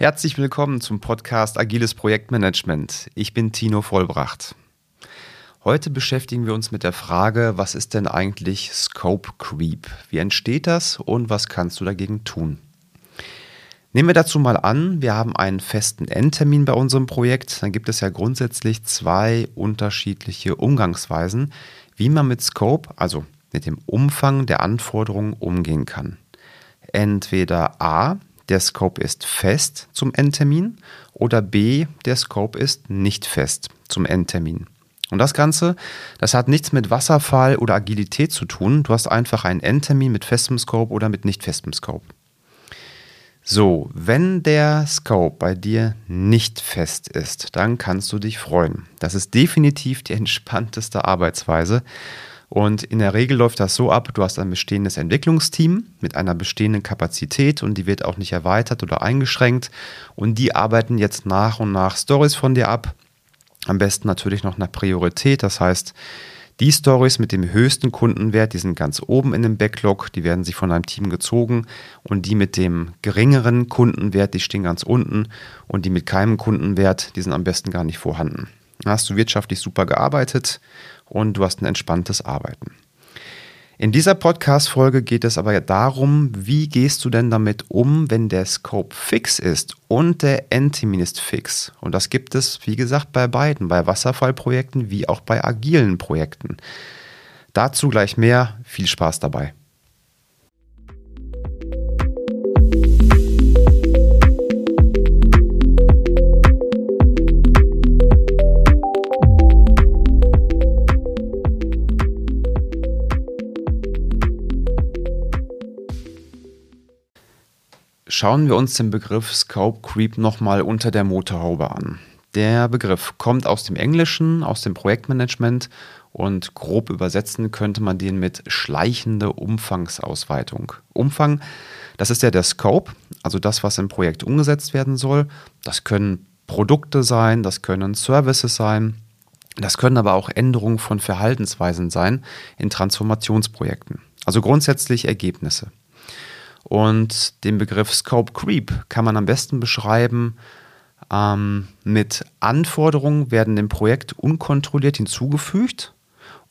Herzlich willkommen zum Podcast Agiles Projektmanagement. Ich bin Tino Vollbracht. Heute beschäftigen wir uns mit der Frage, was ist denn eigentlich Scope Creep? Wie entsteht das und was kannst du dagegen tun? Nehmen wir dazu mal an, wir haben einen festen Endtermin bei unserem Projekt, dann gibt es ja grundsätzlich zwei unterschiedliche Umgangsweisen, wie man mit Scope, also mit dem Umfang der Anforderungen umgehen kann. Entweder A, der Scope ist fest zum Endtermin oder B, der Scope ist nicht fest zum Endtermin. Und das Ganze, das hat nichts mit Wasserfall oder Agilität zu tun. Du hast einfach einen Endtermin mit festem Scope oder mit nicht festem Scope. So, wenn der Scope bei dir nicht fest ist, dann kannst du dich freuen. Das ist definitiv die entspannteste Arbeitsweise. Und in der Regel läuft das so ab, du hast ein bestehendes Entwicklungsteam mit einer bestehenden Kapazität und die wird auch nicht erweitert oder eingeschränkt. Und die arbeiten jetzt nach und nach Stories von dir ab. Am besten natürlich noch nach Priorität. Das heißt, die Stories mit dem höchsten Kundenwert, die sind ganz oben in dem Backlog, die werden sich von einem Team gezogen und die mit dem geringeren Kundenwert, die stehen ganz unten und die mit keinem Kundenwert, die sind am besten gar nicht vorhanden. Hast du wirtschaftlich super gearbeitet und du hast ein entspanntes Arbeiten. In dieser Podcast-Folge geht es aber darum, wie gehst du denn damit um, wenn der Scope fix ist und der Endtermin ist fix. Und das gibt es, wie gesagt, bei beiden, bei Wasserfallprojekten wie auch bei agilen Projekten. Dazu gleich mehr. Viel Spaß dabei. Schauen wir uns den Begriff Scope Creep nochmal unter der Motorhaube an. Der Begriff kommt aus dem Englischen, aus dem Projektmanagement und grob übersetzen könnte man den mit schleichende Umfangsausweitung. Umfang, das ist ja der Scope, also das, was im Projekt umgesetzt werden soll. Das können Produkte sein, das können Services sein, das können aber auch Änderungen von Verhaltensweisen sein in Transformationsprojekten. Also grundsätzlich Ergebnisse. Und den Begriff Scope Creep kann man am besten beschreiben ähm, mit Anforderungen werden dem Projekt unkontrolliert hinzugefügt,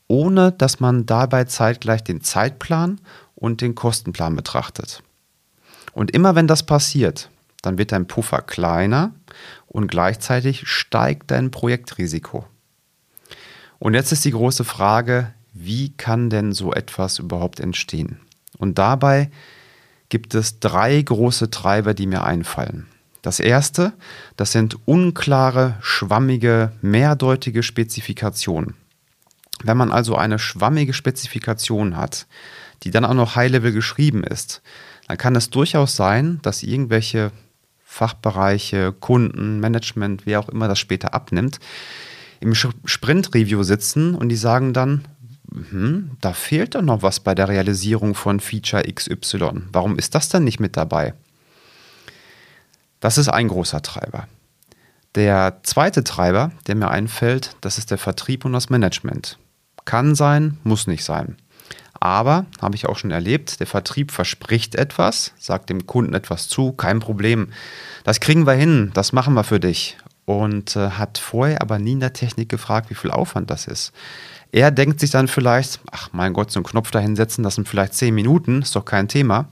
ohne dass man dabei zeitgleich den Zeitplan und den Kostenplan betrachtet. Und immer wenn das passiert, dann wird dein Puffer kleiner und gleichzeitig steigt dein Projektrisiko. Und jetzt ist die große Frage, wie kann denn so etwas überhaupt entstehen? Und dabei gibt es drei große Treiber, die mir einfallen. Das erste, das sind unklare, schwammige, mehrdeutige Spezifikationen. Wenn man also eine schwammige Spezifikation hat, die dann auch noch High-Level geschrieben ist, dann kann es durchaus sein, dass irgendwelche Fachbereiche, Kunden, Management, wer auch immer das später abnimmt, im Sprint-Review sitzen und die sagen dann, hm, da fehlt doch noch was bei der Realisierung von Feature XY. Warum ist das dann nicht mit dabei? Das ist ein großer Treiber. Der zweite Treiber, der mir einfällt, das ist der Vertrieb und das Management. Kann sein, muss nicht sein. Aber, habe ich auch schon erlebt, der Vertrieb verspricht etwas, sagt dem Kunden etwas zu, kein Problem. Das kriegen wir hin, das machen wir für dich. Und äh, hat vorher aber nie in der Technik gefragt, wie viel Aufwand das ist. Er denkt sich dann vielleicht, ach mein Gott, so einen Knopf da hinsetzen, das sind vielleicht zehn Minuten, ist doch kein Thema.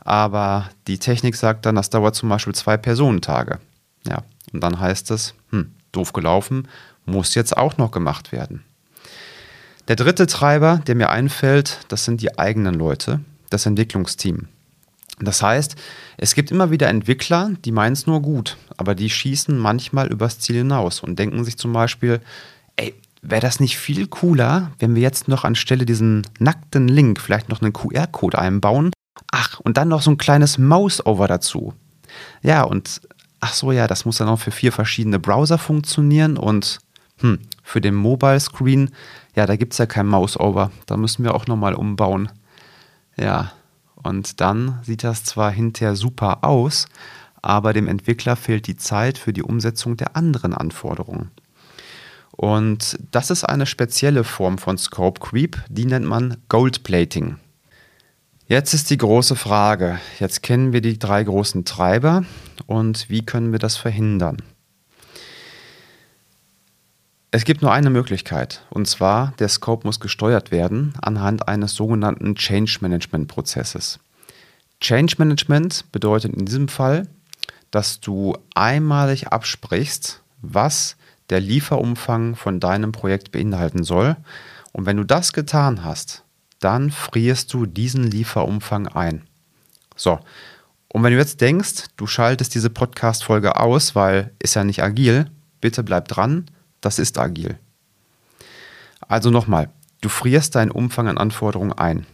Aber die Technik sagt dann, das dauert zum Beispiel zwei Personentage. Ja, und dann heißt es, hm, doof gelaufen, muss jetzt auch noch gemacht werden. Der dritte Treiber, der mir einfällt, das sind die eigenen Leute, das Entwicklungsteam. Das heißt, es gibt immer wieder Entwickler, die meinen es nur gut, aber die schießen manchmal übers Ziel hinaus und denken sich zum Beispiel, ey, Wäre das nicht viel cooler, wenn wir jetzt noch anstelle diesen nackten Link vielleicht noch einen QR-Code einbauen? Ach, und dann noch so ein kleines Mouse-Over dazu. Ja, und ach so, ja, das muss dann auch für vier verschiedene Browser funktionieren und hm, für den Mobile Screen, ja, da gibt es ja kein Mouse-Over. Da müssen wir auch nochmal umbauen. Ja, und dann sieht das zwar hinterher super aus, aber dem Entwickler fehlt die Zeit für die Umsetzung der anderen Anforderungen. Und das ist eine spezielle Form von Scope Creep, die nennt man Gold Plating. Jetzt ist die große Frage. Jetzt kennen wir die drei großen Treiber und wie können wir das verhindern? Es gibt nur eine Möglichkeit, und zwar der Scope muss gesteuert werden anhand eines sogenannten Change Management Prozesses. Change Management bedeutet in diesem Fall, dass du einmalig absprichst, was der Lieferumfang von deinem Projekt beinhalten soll. Und wenn du das getan hast, dann frierst du diesen Lieferumfang ein. So, und wenn du jetzt denkst, du schaltest diese Podcast-Folge aus, weil ist ja nicht agil, bitte bleib dran, das ist agil. Also nochmal, du frierst deinen Umfang an Anforderungen ein.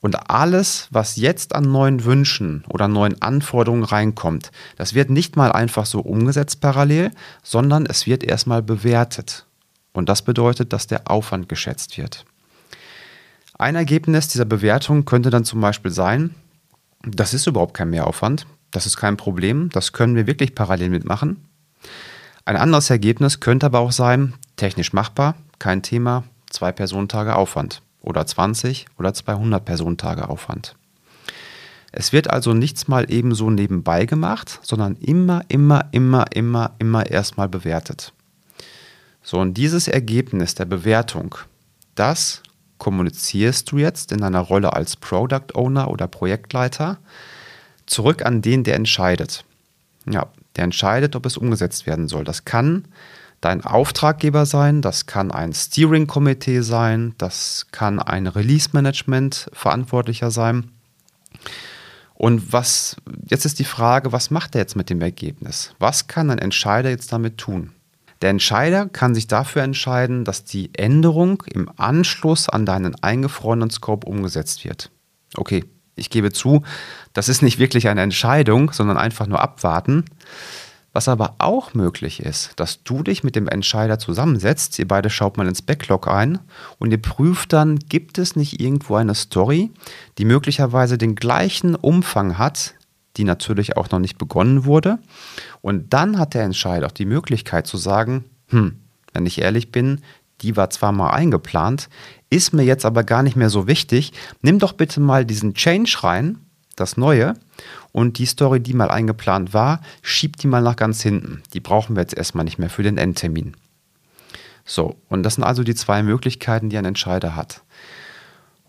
Und alles, was jetzt an neuen Wünschen oder neuen Anforderungen reinkommt, das wird nicht mal einfach so umgesetzt parallel, sondern es wird erstmal bewertet. Und das bedeutet, dass der Aufwand geschätzt wird. Ein Ergebnis dieser Bewertung könnte dann zum Beispiel sein, das ist überhaupt kein Mehraufwand, das ist kein Problem, das können wir wirklich parallel mitmachen. Ein anderes Ergebnis könnte aber auch sein, technisch machbar, kein Thema, zwei Personentage Aufwand oder 20 oder 200 Personentage Aufwand. Es wird also nichts mal ebenso nebenbei gemacht, sondern immer, immer, immer, immer, immer erstmal bewertet. So, und dieses Ergebnis der Bewertung, das kommunizierst du jetzt in deiner Rolle als Product Owner oder Projektleiter zurück an den, der entscheidet. Ja, der entscheidet, ob es umgesetzt werden soll. Das kann dein Auftraggeber sein, das kann ein Steering-Komitee sein, das kann ein Release-Management-Verantwortlicher sein. Und was, jetzt ist die Frage, was macht er jetzt mit dem Ergebnis? Was kann ein Entscheider jetzt damit tun? Der Entscheider kann sich dafür entscheiden, dass die Änderung im Anschluss an deinen eingefrorenen Scope umgesetzt wird. Okay, ich gebe zu, das ist nicht wirklich eine Entscheidung, sondern einfach nur abwarten. Was aber auch möglich ist, dass du dich mit dem Entscheider zusammensetzt, ihr beide schaut mal ins Backlog ein und ihr prüft dann, gibt es nicht irgendwo eine Story, die möglicherweise den gleichen Umfang hat, die natürlich auch noch nicht begonnen wurde. Und dann hat der Entscheider auch die Möglichkeit zu sagen, hm, wenn ich ehrlich bin, die war zwar mal eingeplant, ist mir jetzt aber gar nicht mehr so wichtig. Nimm doch bitte mal diesen Change rein, das Neue, und die Story, die mal eingeplant war, schieb die mal nach ganz hinten. Die brauchen wir jetzt erstmal nicht mehr für den Endtermin. So, und das sind also die zwei Möglichkeiten, die ein Entscheider hat.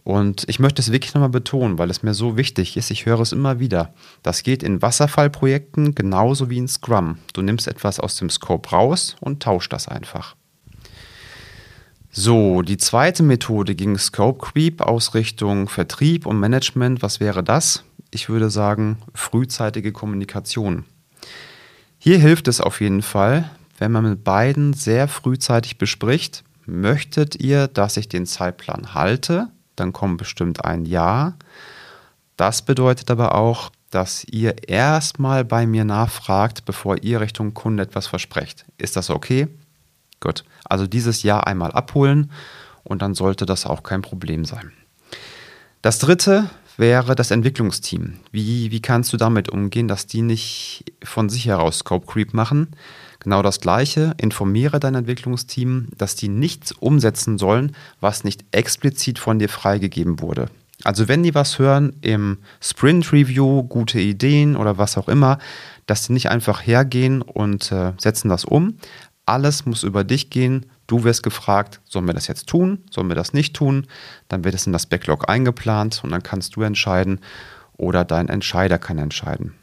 Und ich möchte es wirklich nochmal betonen, weil es mir so wichtig ist. Ich höre es immer wieder. Das geht in Wasserfallprojekten genauso wie in Scrum. Du nimmst etwas aus dem Scope raus und tauschst das einfach. So, die zweite Methode ging Scope Creep aus Richtung Vertrieb und Management. Was wäre das? Ich würde sagen, frühzeitige Kommunikation. Hier hilft es auf jeden Fall, wenn man mit beiden sehr frühzeitig bespricht, möchtet ihr, dass ich den Zeitplan halte dann kommt bestimmt ein Ja. Das bedeutet aber auch, dass ihr erstmal bei mir nachfragt, bevor ihr Richtung Kunde etwas versprecht. Ist das okay? Gut. Also dieses Ja einmal abholen und dann sollte das auch kein Problem sein. Das dritte wäre das Entwicklungsteam. Wie, wie kannst du damit umgehen, dass die nicht von sich heraus Scope Creep machen? Genau das Gleiche, informiere dein Entwicklungsteam, dass die nichts umsetzen sollen, was nicht explizit von dir freigegeben wurde. Also wenn die was hören im Sprint Review, gute Ideen oder was auch immer, dass die nicht einfach hergehen und äh, setzen das um. Alles muss über dich gehen. Du wirst gefragt, sollen wir das jetzt tun, sollen wir das nicht tun? Dann wird es in das Backlog eingeplant und dann kannst du entscheiden oder dein Entscheider kann entscheiden.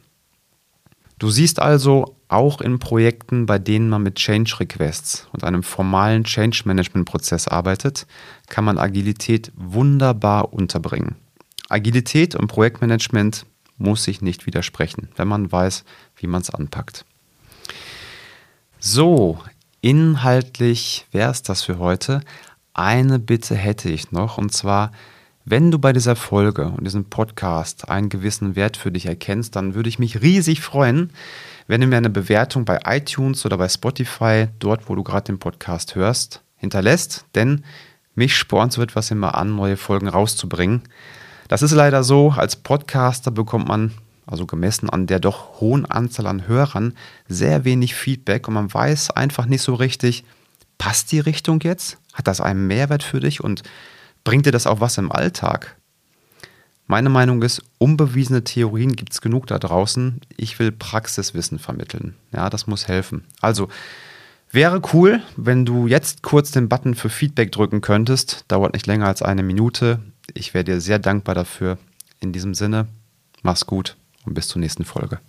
Du siehst also auch in Projekten, bei denen man mit Change Requests und einem formalen Change Management Prozess arbeitet, kann man Agilität wunderbar unterbringen. Agilität und Projektmanagement muss sich nicht widersprechen, wenn man weiß, wie man es anpackt. So, inhaltlich wäre es das für heute. Eine Bitte hätte ich noch, und zwar wenn du bei dieser Folge und diesem Podcast einen gewissen Wert für dich erkennst, dann würde ich mich riesig freuen, wenn du mir eine Bewertung bei iTunes oder bei Spotify, dort wo du gerade den Podcast hörst, hinterlässt, denn mich spornt so etwas immer an, neue Folgen rauszubringen. Das ist leider so, als Podcaster bekommt man, also gemessen an der doch hohen Anzahl an Hörern, sehr wenig Feedback und man weiß einfach nicht so richtig, passt die Richtung jetzt? Hat das einen Mehrwert für dich und Bringt dir das auch was im Alltag? Meine Meinung ist, unbewiesene Theorien gibt es genug da draußen. Ich will Praxiswissen vermitteln. Ja, das muss helfen. Also, wäre cool, wenn du jetzt kurz den Button für Feedback drücken könntest. Dauert nicht länger als eine Minute. Ich wäre dir sehr dankbar dafür. In diesem Sinne, mach's gut und bis zur nächsten Folge.